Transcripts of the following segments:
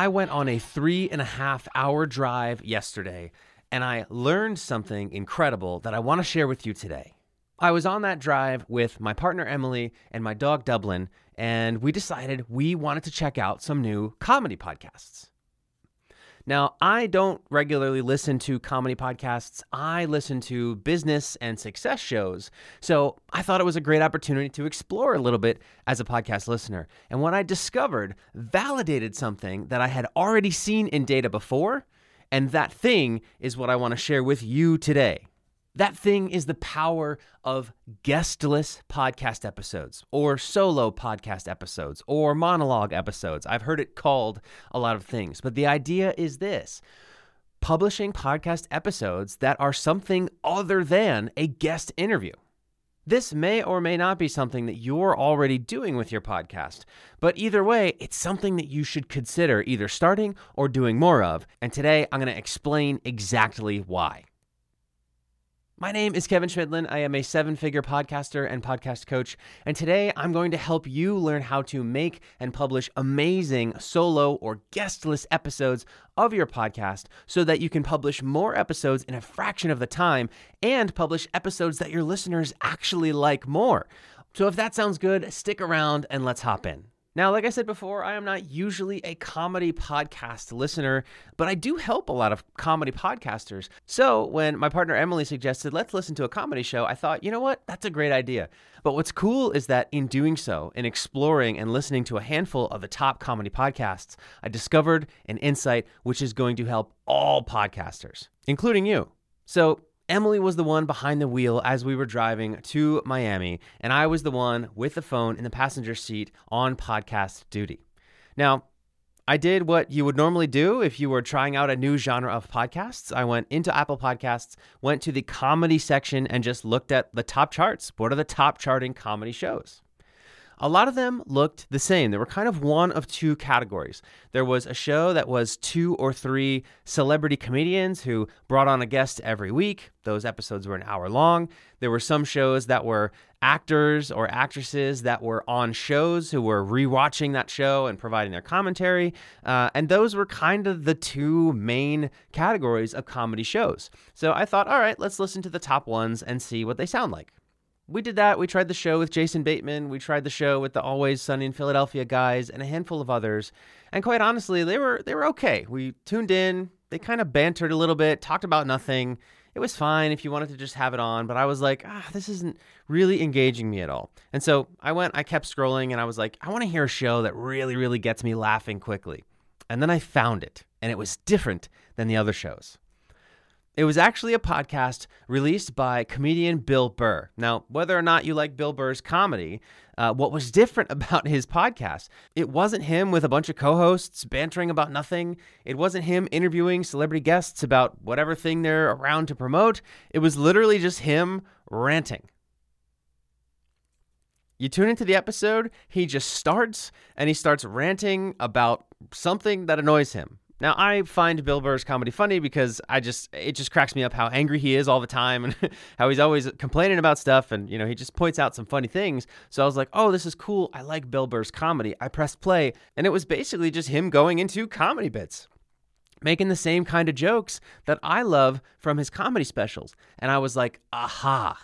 I went on a three and a half hour drive yesterday and I learned something incredible that I want to share with you today. I was on that drive with my partner Emily and my dog Dublin, and we decided we wanted to check out some new comedy podcasts. Now, I don't regularly listen to comedy podcasts. I listen to business and success shows. So I thought it was a great opportunity to explore a little bit as a podcast listener. And what I discovered validated something that I had already seen in data before. And that thing is what I want to share with you today. That thing is the power of guestless podcast episodes or solo podcast episodes or monologue episodes. I've heard it called a lot of things, but the idea is this publishing podcast episodes that are something other than a guest interview. This may or may not be something that you're already doing with your podcast, but either way, it's something that you should consider either starting or doing more of. And today I'm going to explain exactly why. My name is Kevin Chemidlin. I am a seven figure podcaster and podcast coach. And today I'm going to help you learn how to make and publish amazing solo or guestless episodes of your podcast so that you can publish more episodes in a fraction of the time and publish episodes that your listeners actually like more. So if that sounds good, stick around and let's hop in. Now, like I said before, I am not usually a comedy podcast listener, but I do help a lot of comedy podcasters. So when my partner Emily suggested, let's listen to a comedy show, I thought, you know what? That's a great idea. But what's cool is that in doing so, in exploring and listening to a handful of the top comedy podcasts, I discovered an insight which is going to help all podcasters, including you. So Emily was the one behind the wheel as we were driving to Miami, and I was the one with the phone in the passenger seat on podcast duty. Now, I did what you would normally do if you were trying out a new genre of podcasts. I went into Apple Podcasts, went to the comedy section, and just looked at the top charts. What are the top charting comedy shows? A lot of them looked the same. There were kind of one of two categories. There was a show that was two or three celebrity comedians who brought on a guest every week. Those episodes were an hour long. There were some shows that were actors or actresses that were on shows who were rewatching that show and providing their commentary. Uh, and those were kind of the two main categories of comedy shows. So I thought, all right, let's listen to the top ones and see what they sound like we did that. We tried the show with Jason Bateman. We tried the show with the Always Sunny in Philadelphia guys and a handful of others. And quite honestly, they were they were okay. We tuned in. They kind of bantered a little bit, talked about nothing. It was fine if you wanted to just have it on, but I was like, ah, this isn't really engaging me at all. And so I went, I kept scrolling, and I was like, I want to hear a show that really, really gets me laughing quickly. And then I found it, and it was different than the other shows. It was actually a podcast released by comedian Bill Burr. Now, whether or not you like Bill Burr's comedy, uh, what was different about his podcast, it wasn't him with a bunch of co hosts bantering about nothing. It wasn't him interviewing celebrity guests about whatever thing they're around to promote. It was literally just him ranting. You tune into the episode, he just starts and he starts ranting about something that annoys him. Now I find Bill Burr's comedy funny because I just it just cracks me up how angry he is all the time and how he's always complaining about stuff and you know he just points out some funny things. So I was like, "Oh, this is cool. I like Bill Burr's comedy." I pressed play and it was basically just him going into comedy bits. Making the same kind of jokes that I love from his comedy specials. And I was like, aha,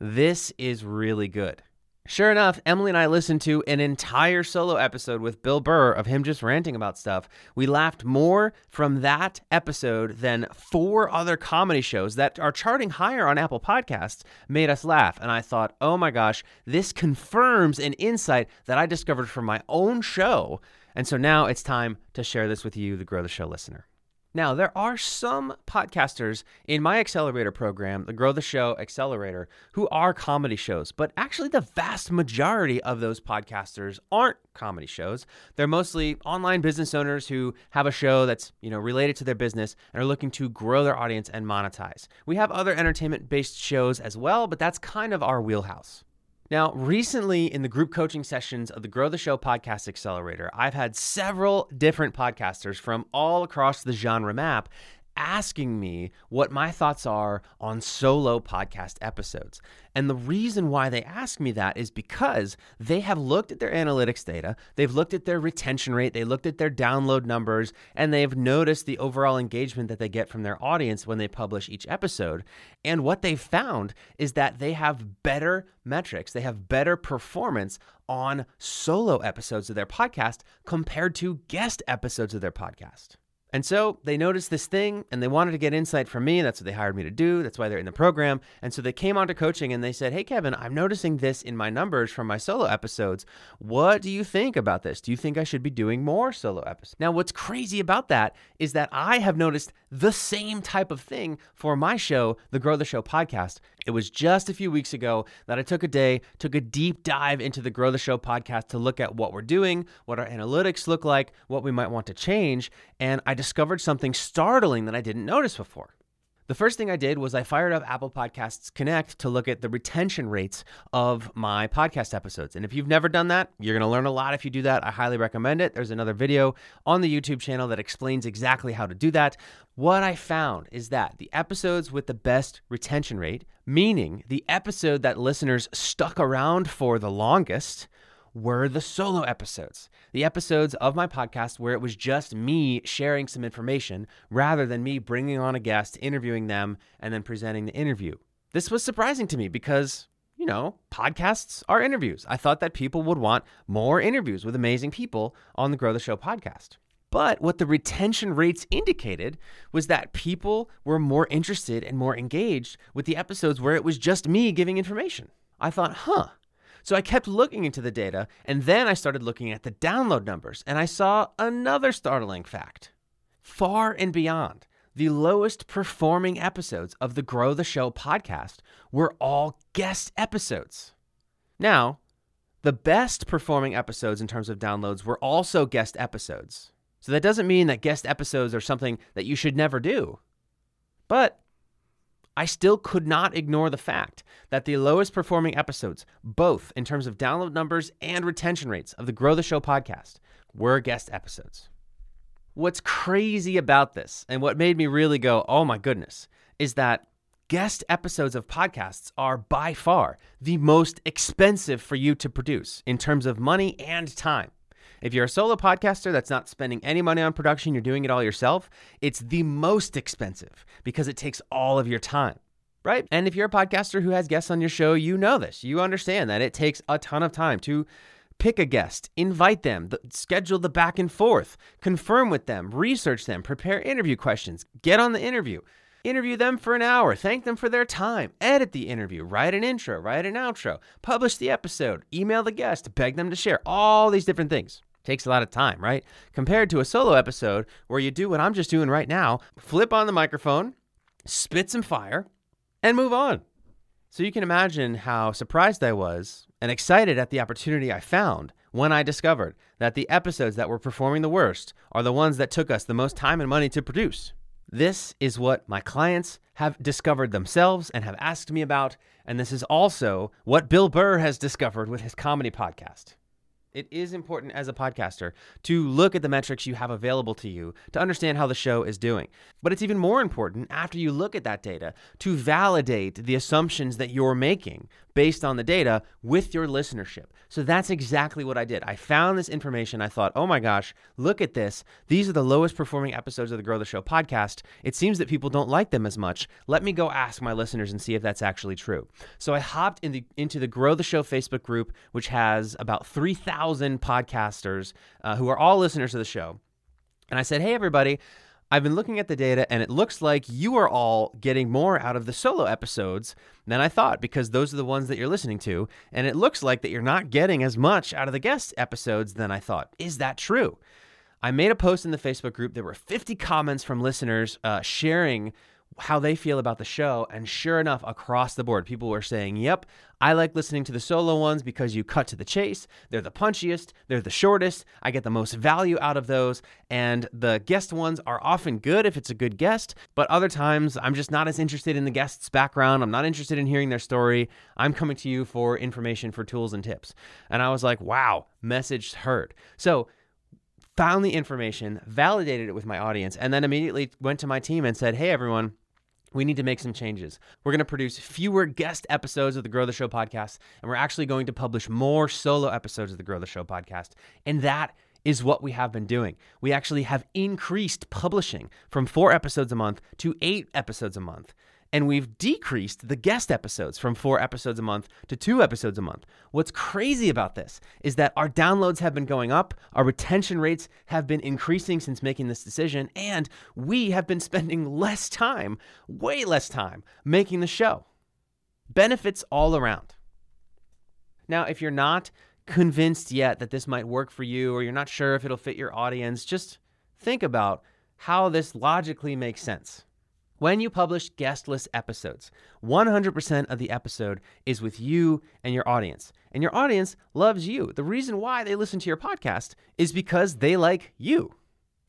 this is really good. Sure enough, Emily and I listened to an entire solo episode with Bill Burr of him just ranting about stuff. We laughed more from that episode than four other comedy shows that are charting higher on Apple Podcasts made us laugh. And I thought, oh my gosh, this confirms an insight that I discovered from my own show. And so now it's time to share this with you, the Grow the Show listener. Now, there are some podcasters in my accelerator program, the Grow the Show Accelerator, who are comedy shows, but actually the vast majority of those podcasters aren't comedy shows. They're mostly online business owners who have a show that's, you know, related to their business and are looking to grow their audience and monetize. We have other entertainment-based shows as well, but that's kind of our wheelhouse. Now, recently in the group coaching sessions of the Grow the Show Podcast Accelerator, I've had several different podcasters from all across the genre map asking me what my thoughts are on solo podcast episodes. And the reason why they ask me that is because they have looked at their analytics data, they've looked at their retention rate, they looked at their download numbers, and they've noticed the overall engagement that they get from their audience when they publish each episode. And what they've found is that they have better metrics, they have better performance on solo episodes of their podcast compared to guest episodes of their podcast. And so they noticed this thing and they wanted to get insight from me. That's what they hired me to do. That's why they're in the program. And so they came on to coaching and they said, Hey, Kevin, I'm noticing this in my numbers from my solo episodes. What do you think about this? Do you think I should be doing more solo episodes? Now, what's crazy about that is that I have noticed the same type of thing for my show, the Grow the Show podcast. It was just a few weeks ago that I took a day, took a deep dive into the Grow the Show podcast to look at what we're doing, what our analytics look like, what we might want to change. And I discovered something startling that I didn't notice before. The first thing I did was I fired up Apple Podcasts Connect to look at the retention rates of my podcast episodes. And if you've never done that, you're going to learn a lot if you do that. I highly recommend it. There's another video on the YouTube channel that explains exactly how to do that. What I found is that the episodes with the best retention rate, meaning the episode that listeners stuck around for the longest, were the solo episodes, the episodes of my podcast where it was just me sharing some information rather than me bringing on a guest, interviewing them, and then presenting the interview. This was surprising to me because, you know, podcasts are interviews. I thought that people would want more interviews with amazing people on the Grow the Show podcast. But what the retention rates indicated was that people were more interested and more engaged with the episodes where it was just me giving information. I thought, huh, so I kept looking into the data, and then I started looking at the download numbers, and I saw another startling fact. Far and beyond, the lowest performing episodes of the Grow the Show podcast were all guest episodes. Now, the best performing episodes in terms of downloads were also guest episodes. So that doesn't mean that guest episodes are something that you should never do. But I still could not ignore the fact that the lowest performing episodes, both in terms of download numbers and retention rates of the Grow the Show podcast, were guest episodes. What's crazy about this, and what made me really go, oh my goodness, is that guest episodes of podcasts are by far the most expensive for you to produce in terms of money and time. If you're a solo podcaster that's not spending any money on production, you're doing it all yourself, it's the most expensive because it takes all of your time. Right? And if you're a podcaster who has guests on your show, you know this. You understand that it takes a ton of time to pick a guest, invite them, schedule the back and forth, confirm with them, research them, prepare interview questions, get on the interview, interview them for an hour, thank them for their time, edit the interview, write an intro, write an outro, publish the episode, email the guest, beg them to share, all these different things. Takes a lot of time, right? Compared to a solo episode where you do what I'm just doing right now flip on the microphone, spit some fire, and move on. So you can imagine how surprised I was and excited at the opportunity I found when I discovered that the episodes that were performing the worst are the ones that took us the most time and money to produce. This is what my clients have discovered themselves and have asked me about, and this is also what Bill Burr has discovered with his comedy podcast. It is important as a podcaster to look at the metrics you have available to you to understand how the show is doing. But it's even more important after you look at that data to validate the assumptions that you're making based on the data with your listenership. So that's exactly what I did. I found this information. I thought, oh my gosh, look at this. These are the lowest performing episodes of the Grow the Show podcast. It seems that people don't like them as much. Let me go ask my listeners and see if that's actually true. So I hopped in the, into the Grow the Show Facebook group, which has about 3,000 podcasters uh, who are all listeners of the show. And I said, hey, everybody, I've been looking at the data and it looks like you are all getting more out of the solo episodes than I thought because those are the ones that you're listening to. And it looks like that you're not getting as much out of the guest episodes than I thought. Is that true? I made a post in the Facebook group. There were 50 comments from listeners uh, sharing how they feel about the show. And sure enough, across the board, people were saying, Yep, I like listening to the solo ones because you cut to the chase. They're the punchiest, they're the shortest. I get the most value out of those. And the guest ones are often good if it's a good guest, but other times I'm just not as interested in the guest's background. I'm not interested in hearing their story. I'm coming to you for information, for tools and tips. And I was like, Wow, message heard. So, found the information, validated it with my audience, and then immediately went to my team and said, Hey, everyone, we need to make some changes. We're going to produce fewer guest episodes of the Grow the Show podcast, and we're actually going to publish more solo episodes of the Grow the Show podcast. And that is what we have been doing. We actually have increased publishing from four episodes a month to eight episodes a month and we've decreased the guest episodes from four episodes a month to two episodes a month. What's crazy about this is that our downloads have been going up, our retention rates have been increasing since making this decision, and we have been spending less time, way less time, making the show. Benefits all around. Now, if you're not convinced yet that this might work for you, or you're not sure if it'll fit your audience, just think about how this logically makes sense. When you publish guestless episodes, 100% of the episode is with you and your audience. And your audience loves you. The reason why they listen to your podcast is because they like you.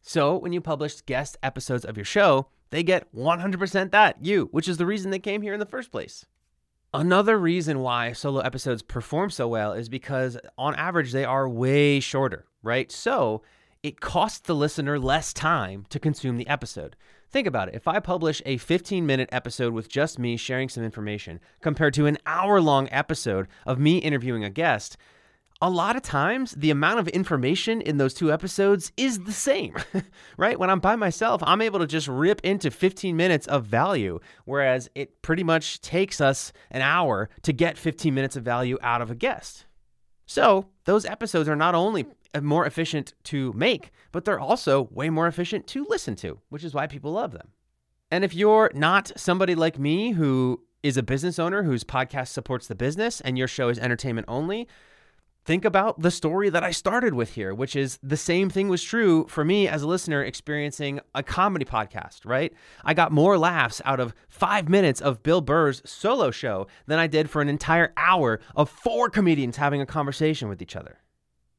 So when you publish guest episodes of your show, they get 100% that, you, which is the reason they came here in the first place. Another reason why solo episodes perform so well is because on average they are way shorter, right? So it costs the listener less time to consume the episode. Think about it. If I publish a 15 minute episode with just me sharing some information compared to an hour long episode of me interviewing a guest, a lot of times the amount of information in those two episodes is the same, right? When I'm by myself, I'm able to just rip into 15 minutes of value, whereas it pretty much takes us an hour to get 15 minutes of value out of a guest. So, those episodes are not only Uh, more efficient to make, but they're also way more efficient to listen to, which is why people love them. And if you're not somebody like me who is a business owner whose podcast supports the business and your show is entertainment only, think about the story that I started with here, which is the same thing was true for me as a listener experiencing a comedy podcast, right? I got more laughs out of five minutes of Bill Burr's solo show than I did for an entire hour of four comedians having a conversation with each other.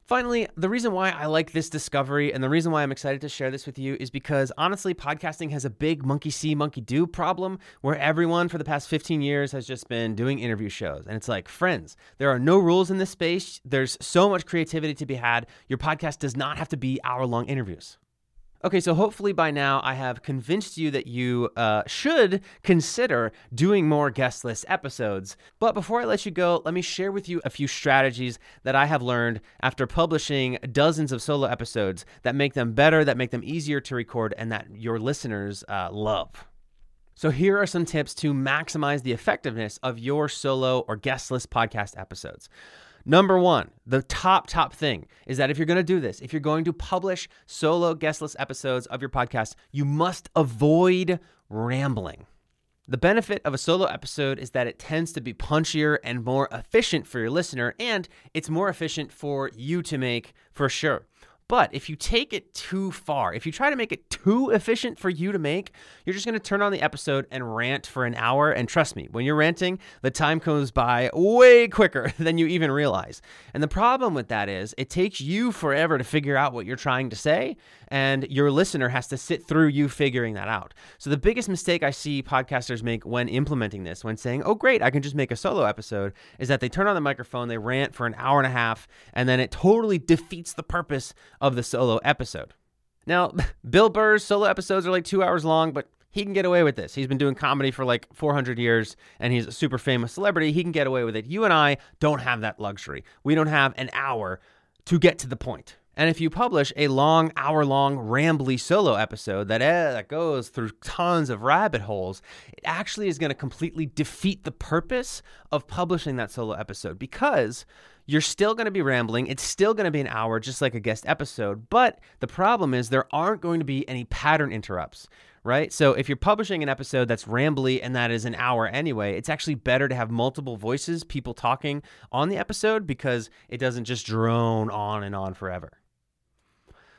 Finally, the reason why I like this discovery and the reason why I'm excited to share this with you is because honestly, podcasting has a big monkey see, monkey do problem where everyone for the past 15 years has just been doing interview shows. And it's like, friends, there are no rules in this space. There's so much creativity to be had. Your podcast does not have to be hour long interviews. Okay, so hopefully by now I have convinced you that you uh, should consider doing more guestless episodes. But before I let you go, let me share with you a few strategies that I have learned after publishing dozens of solo episodes that make them better, that make them easier to record, and that your listeners uh, love. So, here are some tips to maximize the effectiveness of your solo or guestless podcast episodes. Number one, the top, top thing is that if you're going to do this, if you're going to publish solo guestless episodes of your podcast, you must avoid rambling. The benefit of a solo episode is that it tends to be punchier and more efficient for your listener, and it's more efficient for you to make for sure. But if you take it too far, if you try to make it too efficient for you to make, you're just going to turn on the episode and rant for an hour. And trust me, when you're ranting, the time goes by way quicker than you even realize. And the problem with that is it takes you forever to figure out what you're trying to say, and your listener has to sit through you figuring that out. So the biggest mistake I see podcasters make when implementing this, when saying, oh, great, I can just make a solo episode, is that they turn on the microphone, they rant for an hour and a half, and then it totally defeats the purpose of the solo episode. Now, Bill Burr's solo episodes are like two hours long, but he can get away with this. He's been doing comedy for like 400 years and he's a super famous celebrity. He can get away with it. You and I don't have that luxury. We don't have an hour to get to the point. And if you publish a long, hour long, rambly solo episode that, eh, that goes through tons of rabbit holes, it actually is going to completely defeat the purpose of publishing that solo episode because you're still going to be rambling. It's still going to be an hour, just like a guest episode. But the problem is there aren't going to be any pattern interrupts, right? So if you're publishing an episode that's rambly and that is an hour anyway, it's actually better to have multiple voices, people talking on the episode because it doesn't just drone on and on forever.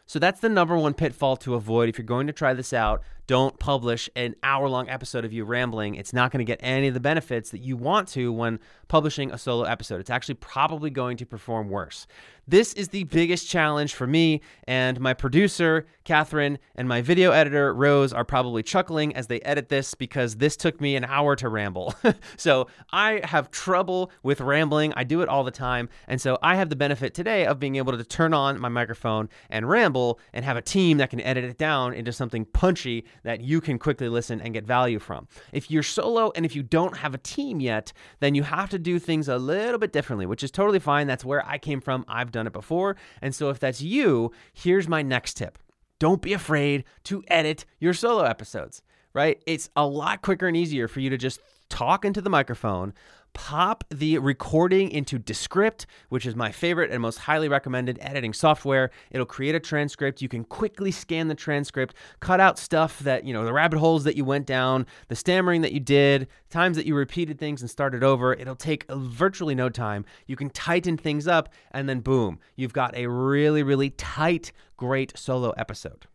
So that's the number one pitfall to avoid if you're going to try this out. Don't publish an hour long episode of you rambling, it's not going to get any of the benefits that you want to when publishing a solo episode. It's actually probably going to perform worse. This is the biggest challenge for me, and my producer, Catherine, and my video editor, Rose, are probably chuckling as they edit this because this took me an hour to ramble. so I have trouble with rambling. I do it all the time. And so I have the benefit today of being able to turn on my microphone and ramble and have a team that can edit it down into something punchy that you can quickly listen and get value from. If you're solo and if you don't have a team yet, then you have to do things a little bit differently, which is totally fine. That's where I came from. I've done it before. And so if that's you, here's my next tip don't be afraid to edit your solo episodes, right? It's a lot quicker and easier for you to just talk into the microphone, pop the recording into Descript, which is my favorite and most highly recommended editing software. It'll create a transcript. You can quickly scan the transcript, cut out stuff that, you know, the rabbit holes that you went down, the stammering that you did, times that you repeated things and started over. It'll take virtually no time. You can tighten things up, and then boom, you've got a really, really tight, great solo episode.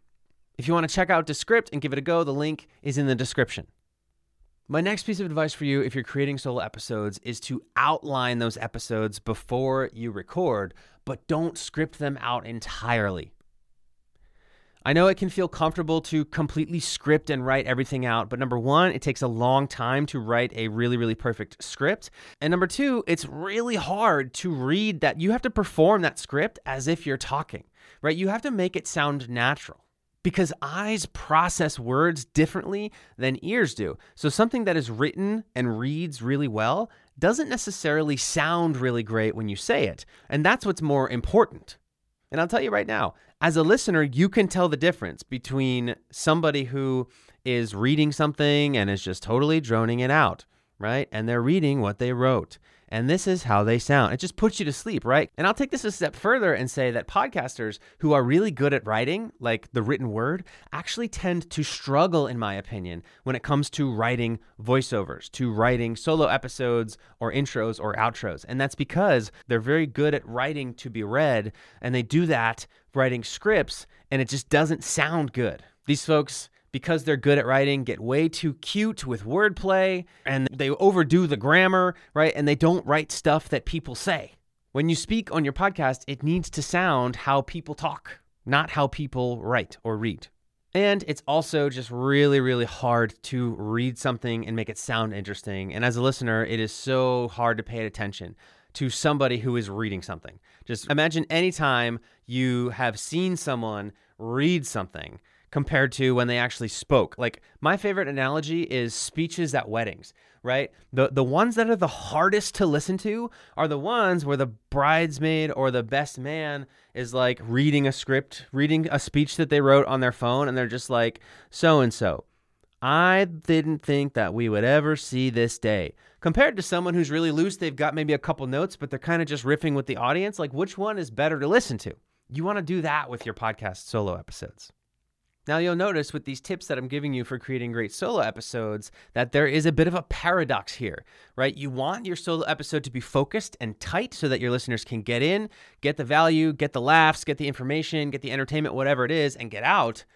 If you want to check out Descript and give it a go, the link is in the description. My next piece of advice for you if you're creating solo episodes is to outline those episodes before you record, but don't script them out entirely. I know it can feel comfortable to completely script and write everything out, but number one, it takes a long time to write a really, really perfect script. And number two, it's really hard to read that. You have to perform that script as if you're talking, right? You have to make it sound natural because eyes process words differently than ears do. So something that is written and reads really well doesn't necessarily sound really great when you say it. And that's what's more important. And I'll tell you right now, as a listener, you can tell the difference between somebody who is reading something and is just totally droning it out, right? And they're reading what they wrote and this is how they sound. It just puts you to sleep, right? And I'll take this a step further and say that podcasters who are really good at writing, like the written word, actually tend to struggle, in my opinion, when it comes to writing voiceovers, to writing solo episodes or intros or outros. And that's because they're very good at writing to be read, and they do that writing scripts, and it just doesn't sound good. These folks because they're good at writing, get way too cute with wordplay and they overdo the grammar, right? And they don't write stuff that people say. When you speak on your podcast, it needs to sound how people talk, not how people write or read. And it's also just really, really hard to read something and make it sound interesting. And as a listener, it is so hard to pay attention to somebody who is reading something. Just imagine anytime you have seen someone read something compared to when they actually spoke. Like my favorite analogy is speeches at weddings, right? The the ones that are the hardest to listen to are the ones where the bridesmaid or the best man is like reading a script, reading a speech that they wrote on their phone and they're just like so and so. I didn't think that we would ever see this day. Compared to someone who's really loose, they've got maybe a couple notes, but they're kind of just riffing with the audience. Like, which one is better to listen to? You want to do that with your podcast solo episodes. Now, you'll notice with these tips that I'm giving you for creating great solo episodes that there is a bit of a paradox here, right? You want your solo episode to be focused and tight so that your listeners can get in, get the value, get the laughs, get the information, get the entertainment, whatever it is, and get out.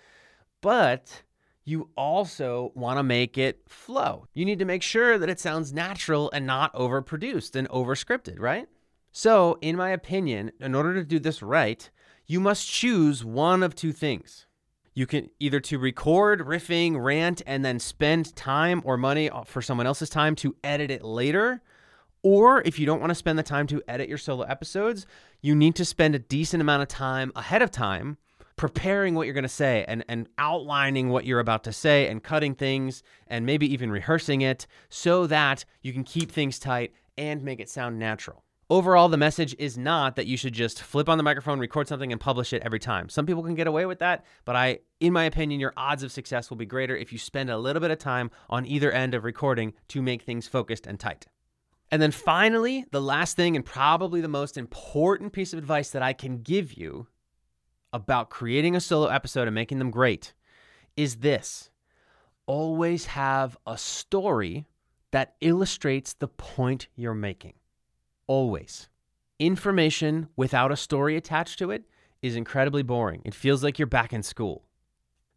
But you also want to make it flow. You need to make sure that it sounds natural and not overproduced and overscripted, right? So, in my opinion, in order to do this right, you must choose one of two things you can either to record riffing, rant, and then spend time or money for someone else's time to edit it later. Or if you don't want to spend the time to edit your solo episodes, you need to spend a decent amount of time ahead of time preparing what you're going to say and, and outlining what you're about to say and cutting things and maybe even rehearsing it so that you can keep things tight and make it sound natural. Overall, the message is not that you should just flip on the microphone, record something, and publish it every time. Some people can get away with that, but I, in my opinion, your odds of success will be greater if you spend a little bit of time on either end of recording to make things focused and tight. And then finally, the last thing, and probably the most important piece of advice that I can give you about creating a solo episode and making them great is this always have a story that illustrates the point you're making. Always. Information without a story attached to it is incredibly boring. It feels like you're back in school.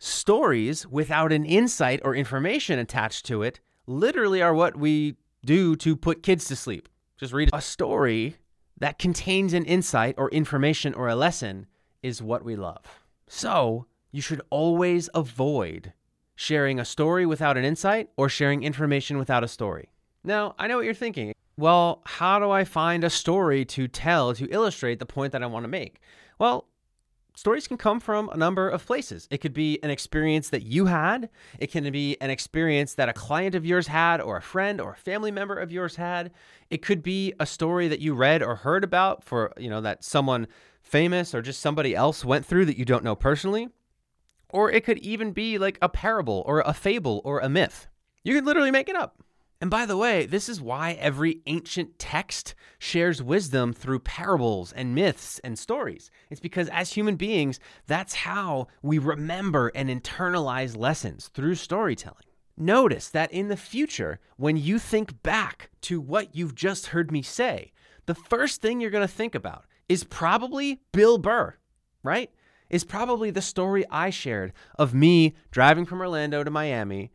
stories without an insight or information attached to it literally are what we do to put kids to sleep. Just read a story that contains an insight or information or a lesson is what we love. So, you should always avoid sharing a story without an insight or sharing information without a story. Now, I know what you're thinking. Well, how do I find a story to tell to illustrate the point that I want to make? Well, stories can come from a number of places. It could be an experience that you had, it can be an experience that a client of yours had, or a friend or a family member of yours had. It could be a story that you read or heard about for, you know, that someone famous or just somebody else went through that you don't know personally. Or it could even be like a parable or a fable or a myth. You could literally make it up. And by the way, this is why every ancient text shares wisdom through parables and myths and stories. It's because as human beings, that's how we remember and internalize lessons through storytelling. Notice that in the future, when you think back to what you've just heard me say, the first thing you're going to think about is probably Bill Burr, right? Is probably the story I shared of me driving from Orlando to Miami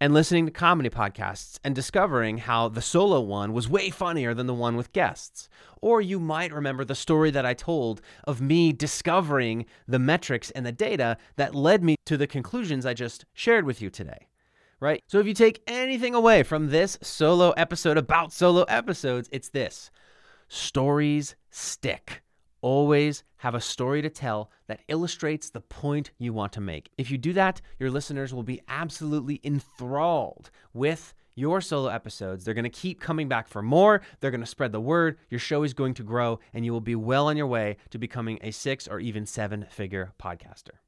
and listening to comedy podcasts and discovering how the solo one was way funnier than the one with guests. Or you might remember the story that I told of me discovering the metrics and the data that led me to the conclusions I just shared with you today. Right? So if you take anything away from this solo episode about solo episodes, it's this stories stick always have a story to tell that illustrates the point you want to make. If you do that, your listeners will be absolutely enthralled with your solo episodes. They're going to keep coming back for more. They're going to spread the word. Your show is going to grow, and you will be well on your way to becoming a six or even seven figure podcaster.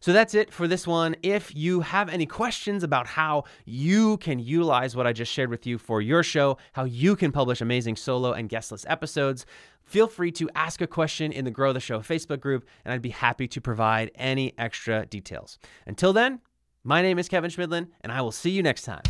So that's it for this one. If you have any questions about how you can utilize what I just shared with you for your show, how you can publish amazing solo and guestless episodes, feel free to ask a question in the Grow the Show Facebook group, and I'd be happy to provide any extra details. Until then, my name is Kevin Chemidlin, and I will see you next time.